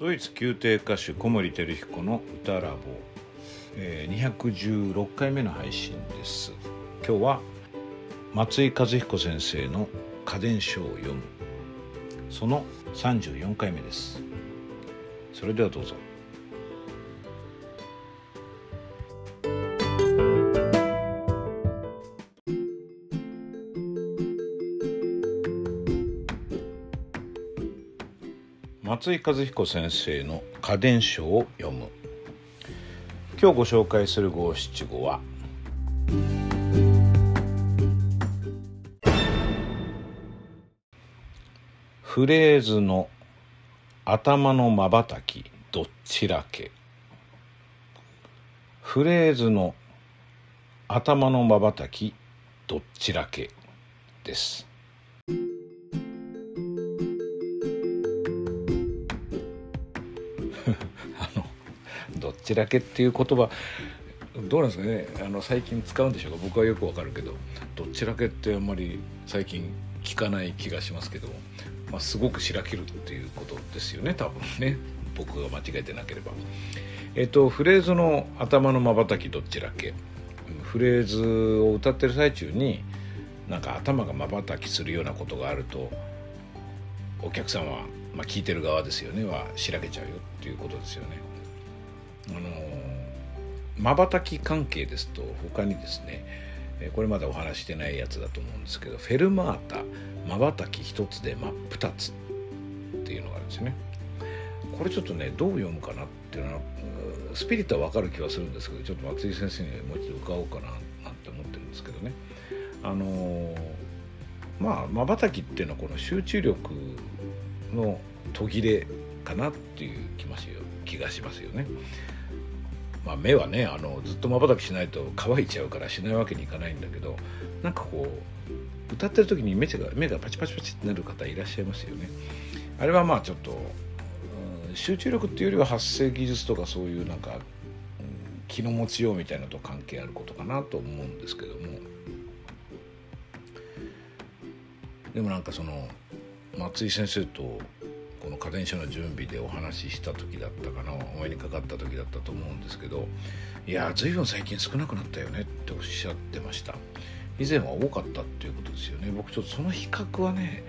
ドイツ宮廷歌手小森照彦の歌ラボ、えー、216回目の配信です。今日は松井和彦先生の家電書を読む。その34回目です。それではどうぞ。松井和彦先生の家電書を読む。今日ご紹介する五七五はフレーズの頭のまばたきどっちらけ。フレーズの頭のまばたきどっちらけです。ちだけっていう言葉どうなんですかね。あの最近使うんでしょうか。僕はよくわかるけど。どちだけってあんまり最近聞かない気がしますけど、まあ、すごくしらけるっていうことですよね。多分ね。僕が間違えてなければ。えっとフレーズの頭のまばたきどっちだけ。フレーズを歌ってる最中になんか頭がまばたきするようなことがあるとお客さんはまあ、聞いてる側ですよね。はしらけちゃうよっていうことですよね。あのまばたき関係ですと他にですねこれまだお話してないやつだと思うんですけどフェルマータまばたき一つで真っ二つっていうのがあるんですよね。これちょっとねどう読むかなっていうのはスピリットは分かる気はするんですけどちょっと松井先生にもう一度伺おうかななんて思ってるんですけどね。あのまあまばたきっていうのはこの集中力の途切れかなっていう気がしますよね。まあ、目はねあのずっとまばたきしないと乾いちゃうからしないわけにいかないんだけどなんかこう歌ってる時に目が目がパチパチパチってなる方いらっしゃいますよね。あれはまあちょっと、うん、集中力っていうよりは発声技術とかそういうなんか、うん、気の持ちようみたいなと関係あることかなと思うんですけどもでもなんかその松井先生とこの家電書の準備でお話しした時だったかなお目にかかった時だったと思うんですけどいや随分最近少なくなったよねっておっしゃってました。以前は多かったっていうことですよね。僕ちょっとその比較はね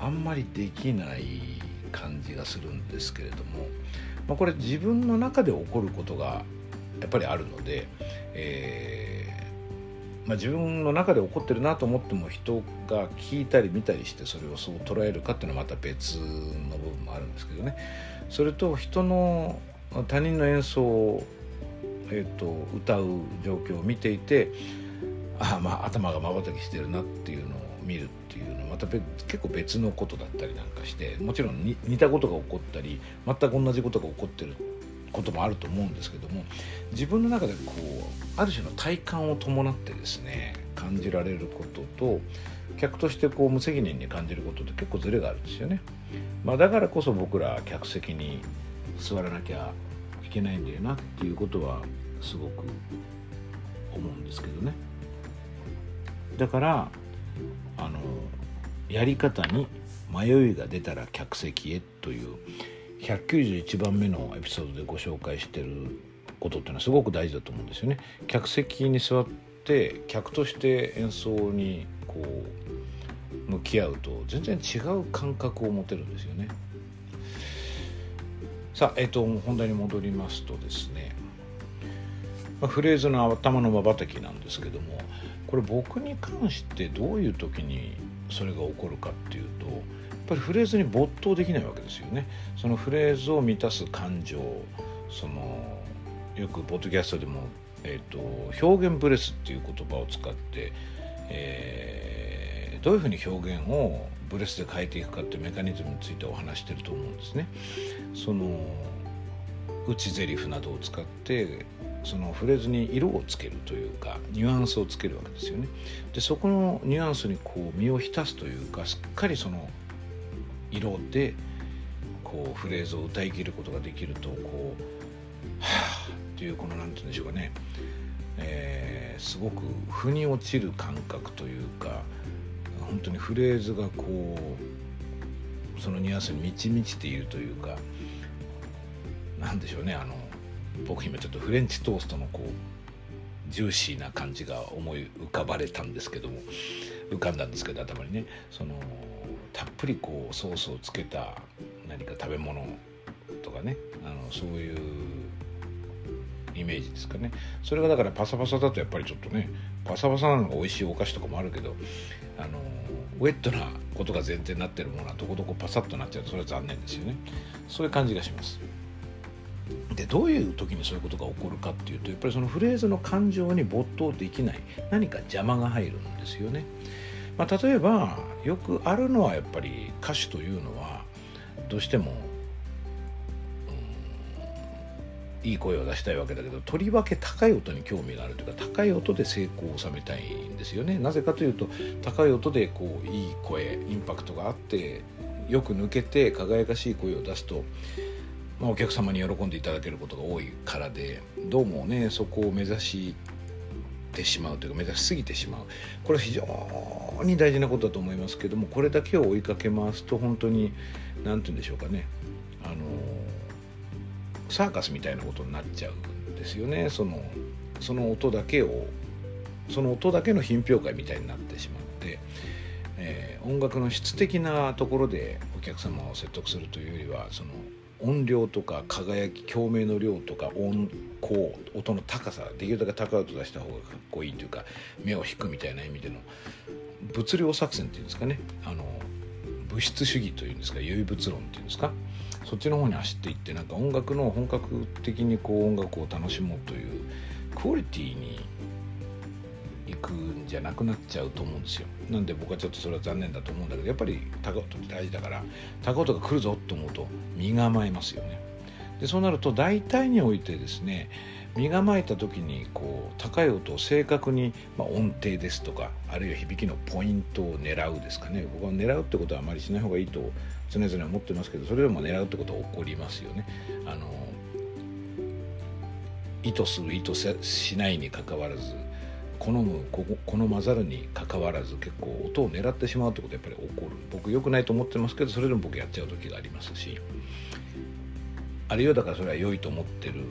あんまりできない感じがするんですけれども、まあ、これ自分の中で起こることがやっぱりあるので、えーまあ、自分の中で起こってるなと思っても人が聞いたり見たりしてそれをそう捉えるかっていうのはまた別の部分もあるんですけどね。それと人の他人の演奏を、えーと、歌う状況を見ていてああまあ頭がまばたきしてるなっていうのを見るっていうのはまた結構別のことだったりなんかしてもちろん似たことが起こったり全く同じことが起こってることもあると思うんですけども自分の中でこうある種の体感を伴ってですね感じられることと客としてこう無責任に感じることって結構ズレがあるんですよね。まあ、だからこそ僕ら客席に座らなきゃいけないんだよなっていうことはすごく思うんですけどね。だからあのやり方に迷いが出たら客席へという191番目のエピソードでご紹介してることっていうのはすごく大事だと思うんですよね。客席に座って客として演奏にこう向き合うと全然違う感覚を持てるんですよね。さあ、えっ、と本題に戻りますとですね、まあ、フレーズの頭のまばたきなんですけどもこれ僕に関してどういう時にそれが起こるかっていうとぱりフレーズに没頭できないわけですよねそのフレーズを満たす感情そのよくポッドキャストでも、えーと、表現ブレスっていう言葉を使って、えー、どういうふうに表現をブレスで変えていくかってメカニズムについてお話してると思うんですね。その内ゼリフなどを使ってそのフレーズに色をつけるというかニュアンスをつけるわけですよね。でそこのニュアンスにこう身を浸すというかすっかりその色でこうフレーズを歌い切ることができるとこうはあっていうこの何て言うんでしょうかね、えー、すごく腑に落ちる感覚というか本当にフレーズがこうそのニュアンスに満ち満ちているというかなんでしょうねあの僕今ちょっとフレンチトーストのこうジューシーな感じが思い浮かばれたんですけども。浮かんだんですけど頭にね。そのたっぷりこうソースをつけた何か食べ物とかね。あのそういうイメージですかね。それがだからパサパサだとやっぱりちょっとねパサパサなのが美味しいお菓子とかもあるけどあのウェットなことが前提になってるものはどこどこパサッとなっちゃうとそれは残念ですよね。そういう感じがします。でどういう時にそういうことが起こるかっていうとやっぱりそのフレーズの感情に没頭できない何か邪魔が入るんですよね、まあ、例えばよくあるのはやっぱり歌手というのはどうしてもうんいい声を出したいわけだけどとりわけ高い音に興味があるというか高い音で成功を収めたいんですよね。なぜかというと高い音でこういい声インパクトがあってよく抜けて輝かしい声を出すと、まあ、お客様に喜んでいただけることが多いからでどうもねそこを目指してしまうというか目指しすぎてしまう。これ非常に大事なことだと思いますけどもこれだけを追いかけ回すと本当に何て言うんでしょうかね。あのサーカスみたいなことになっちゃうんですよね。そのその音だけをその音だけの品評会みたいになってしまって、え、音楽の質的なところでお客様を説得するというよりはその音量とか輝き共鳴の量とか音高音の高さできるだけ高い音出した方がかっこいいというか目を引くみたいな意味での物量作戦っていうんですかね。あの物質主義というんですか唯物論っていうんですか。そっちの方に走っていってなんか音楽の本格的にこう音楽を楽しもうというクオリティにくんじゃなくなっちゃうと思うんですよ。なんで僕はちょっとそれは残念だと思うんだけどやっぱり高音って大事だから高音が来るぞと思うと身構えますよね。でそうなると大体においてですね身構えた時にこう高い音を正確に、まあ、音程ですとかあるいは響きのポイントを狙うですかね。僕は狙うってことはあまりしない方がいいと常々思ってますけどそれでも狙うってことは起こりますよね。あの意図する意図しないにかかわらず好む好まざるにかかわらず結構音を狙ってしまうってことはやっぱり起こる僕良くないと思ってますけどそれでも僕やっちゃう時がありますしあるいはだからそれは良いと思ってる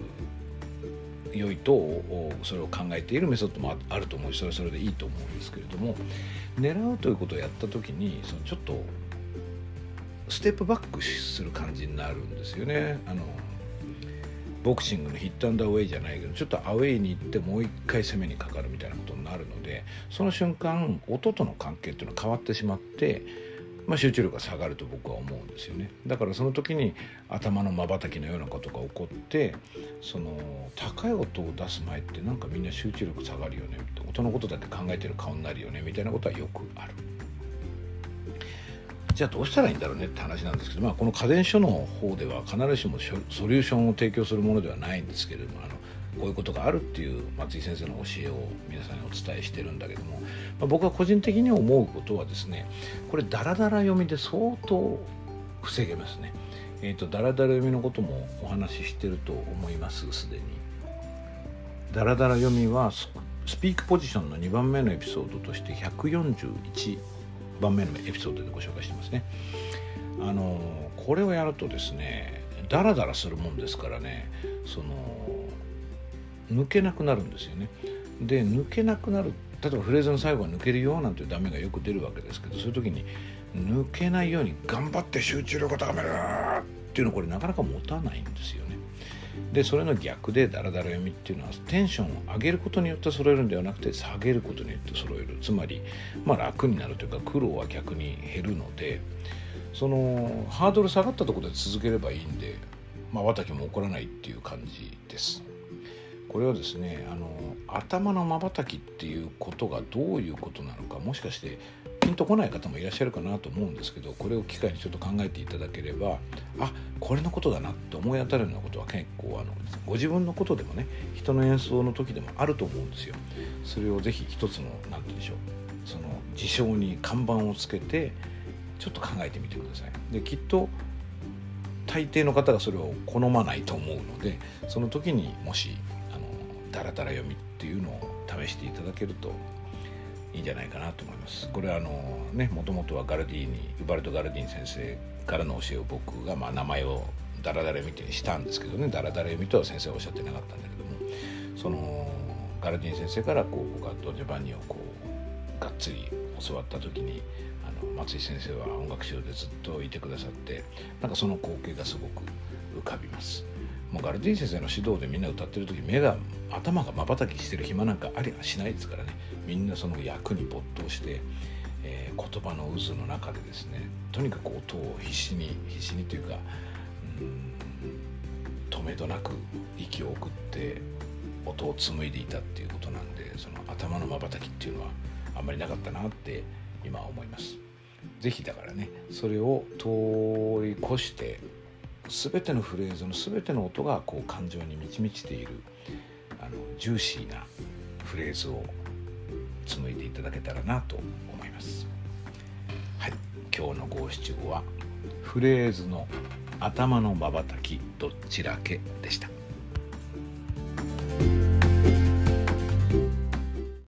良いとそれを考えているメソッドもあると思うしそれはそれでいいと思うんですけれども狙うということをやった時にそのちょっとステップバックする感じになるんですよね。あのボクシングのヒットアンダーウェイじゃないけどちょっとアウェイに行ってもう一回攻めにかかるみたいなことになるのでその瞬間音との関係っていうのは変わってしまってまあ、集中力が下がると僕は思うんですよねだからその時に頭のまばたきのようなことが起こってその高い音を出す前ってなんかみんな集中力下がるよね音のことだけ考えてる顔になるよねみたいなことはよくある。じゃあどうしたらいいんだろうねって話なんですけど、まあ、この家電所の方では必ずしもソリューションを提供するものではないんですけれどもあのこういうことがあるっていう松井先生の教えを皆さんにお伝えしてるんだけども、まあ、僕は個人的に思うことはですねこれダラダラ読みで相当防げますね。えーと、ダラダラ読みのこともお話ししてると思いますすでに。ダラダラ読みはスピークポジションの2番目のエピソードとして141番目のエピソードでご紹介してますね。あのこれをやるとですねダラダラするもんですからねその抜けなくなるんですよね。で抜けなくなる例えばフレーズの最後は抜けるよなんていうダメがよく出るわけですけどそういう時に抜けないように頑張って集中力を高めるっていうのこれなかなか持たないんですよね。でそれの逆でダラダラ読みっていうのはテンションを上げることによって揃えるんではなくて下げることによって揃えるつまり、まあ、楽になるというか苦労は逆に減るのでそのハードル下がったところで続ければいいんでまばたきも起こらないっていう感じです。これはですねあの頭のまばたきっていうことがどういうことなのかもしかしてピンとこない方もいらっしゃるかなと思うんですけどこれを機会にちょっと考えていただければあこれのことだなって思い当たるようなことは結構あのご自分のことでもね人の演奏の時でもあると思うんですよ。それをぜひ一つの何て言うんでしょうその事象に看板をつけてちょっと考えてみてください。できっと大抵の方がそれを好まないと思うのでその時にもしあのダラダラ読みっていうのを試していただけるといいんじゃないかなと思います。これはあのねもともとはガルディーニウバルト・ガルディーニ先生からの教えを僕がまあ名前をダラダラ見てしたんですけどねダラダラ読みとは先生はおっしゃってなかったんだけどもそのガルディーン先生からこう僕はドジョバンニをこうがっつり教わった時にあの松井先生は音楽指導でずっといてくださってなんかその光景がすごく浮かびます。もうガルディ先生の指導でみんな歌ってる時目が頭がまばたきしてる暇なんかありはしないですからねみんなその役に没頭して、えー、言葉の渦の中でですねとにかく音を必死に必死にというかうん止めどなく息を送って音を紡いでいたっていうことなんでその頭のまばたきっていうのはあんまりなかったなって今は思います。是非だからねそれを通り越して全てのフレーズの全ての音がこう感情に満ち満ちているあのジューシーなフレーズを紡いでいただけたらなと思います。はい、今日の五七五はフレーズの頭のまばたきどちらけでした。